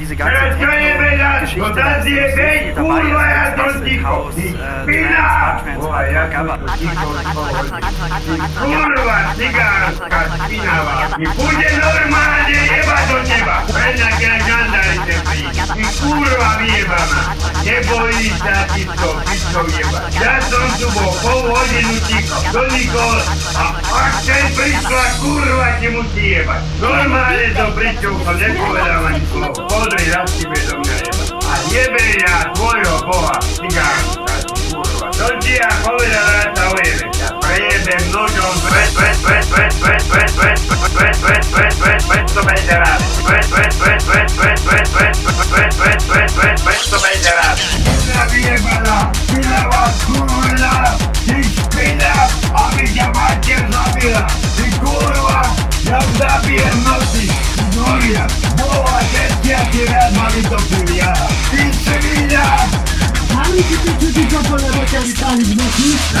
diese ganze Techno-Geschichte, das ist nicht dabei, ist das Acid House, äh, Trance, Hardtrance, Hardcore, Gabba. Kurwa, nebojí sa týchto vysovieva. Ja som tu bol pol hodinu ticho, donikol a ak sem prišla kurva, ti musí jebať. Normálne som pričúchol, nepovedal ani slovo. Pozri, ja si vedomia jebať. A jebe ja tvojho boha, cigánka.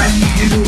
Ani nie było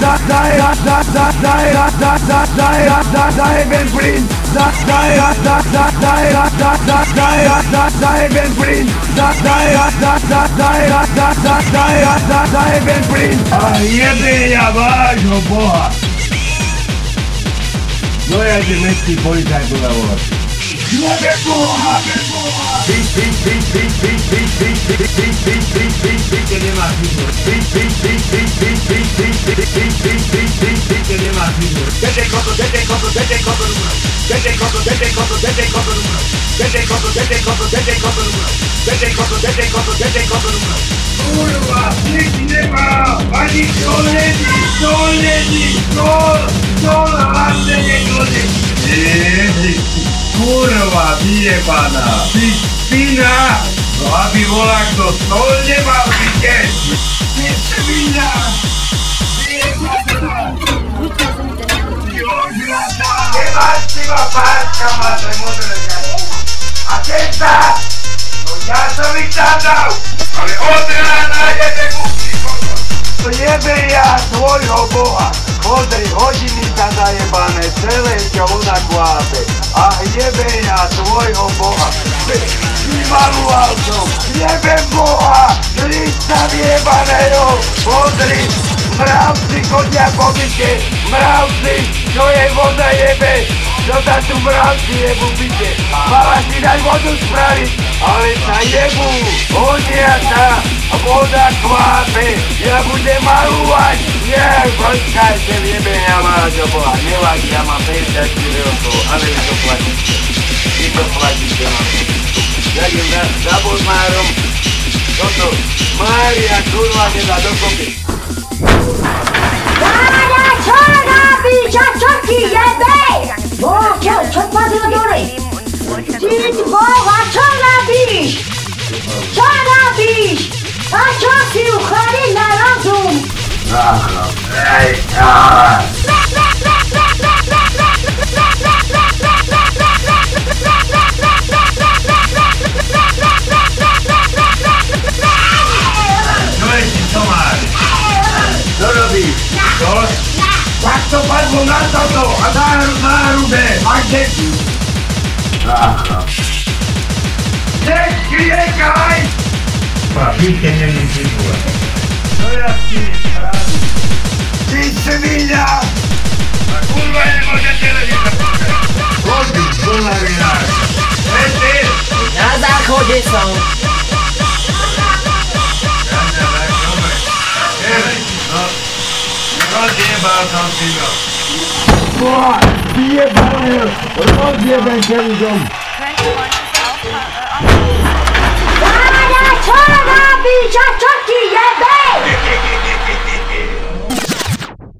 za, za, za, za, za, za, za, za, za, za, za, jeden plyn. A jebe ja vášho boha. No ja ti mestský policajt bude volať. Jebe boha, Ty, ty, ty, ty, ty, ty, ty, ty, ty, ty, ty, ty, ty, ty, ty, nemáš výbor. Ty, ty, ty, ty, ty, ty, ty, ty, ty, ty, ty, ty, ty, DJ Coco, DJ Coco, DJ Coco Luna. DJ Coco, DJ Coco, DJ Coco Luna. DJ Coco, DJ Coco, DJ Coco Luna. DJ Coco, DJ Coco, DJ Coco Luna. Kurwa, nikt nie ma ani kolegi, kolegi, kol, kolande nie kolegi. Ježiši, kurva, vyjebaná, ty špina, no aby volá kto stol nemal, ty keď, ty špina, vyjebaná. Párka, máte modré A teta, no ja som ich tam dal, ale od rána jebe To jebe ja svojho boha. Pozri, hodiny sa zajebané, celé čo ona kvápe. A jebe ja svojho boha. Vymaluval som, jebem boha, Krista vyjebaného. Pozri, mravci chodia po byte, mravci, čo je voda jebe, čo sa tu mravci jebu byte. Mala si dať vodu spraviť, ale sa jebu, hodia sa, voda kvápe, ja budem malúvať, nie, počkajte, jebe ja máš do boha, nevadí, ja mám 54 rokov, ale vy to platíte, vy to platíte, mám. Ďakujem za, za Bolmárom, toto, Mária, kurva, nedá dokopy. Dáňa, čo robíš a čo ti jebe? Bora, tchau, tchau, fazer a dor aí. Gente, boa, chora, bicho. Chora, bicho. Acho que o cara é narazum. Ah, ah, ah. Padło na to to, a na, na rubę, a gdzie ci? Aha. Cześć, klikaj! Papitę nie wyciągnąłem. Co ja z tym Ty Sevilla! A kurwa nie możecie lepiej Chodź, Bolawina! Ej, ty! Na zachodzie są! No, rozjebał tam sygnał. Boah, vier Beine, und wir werden um.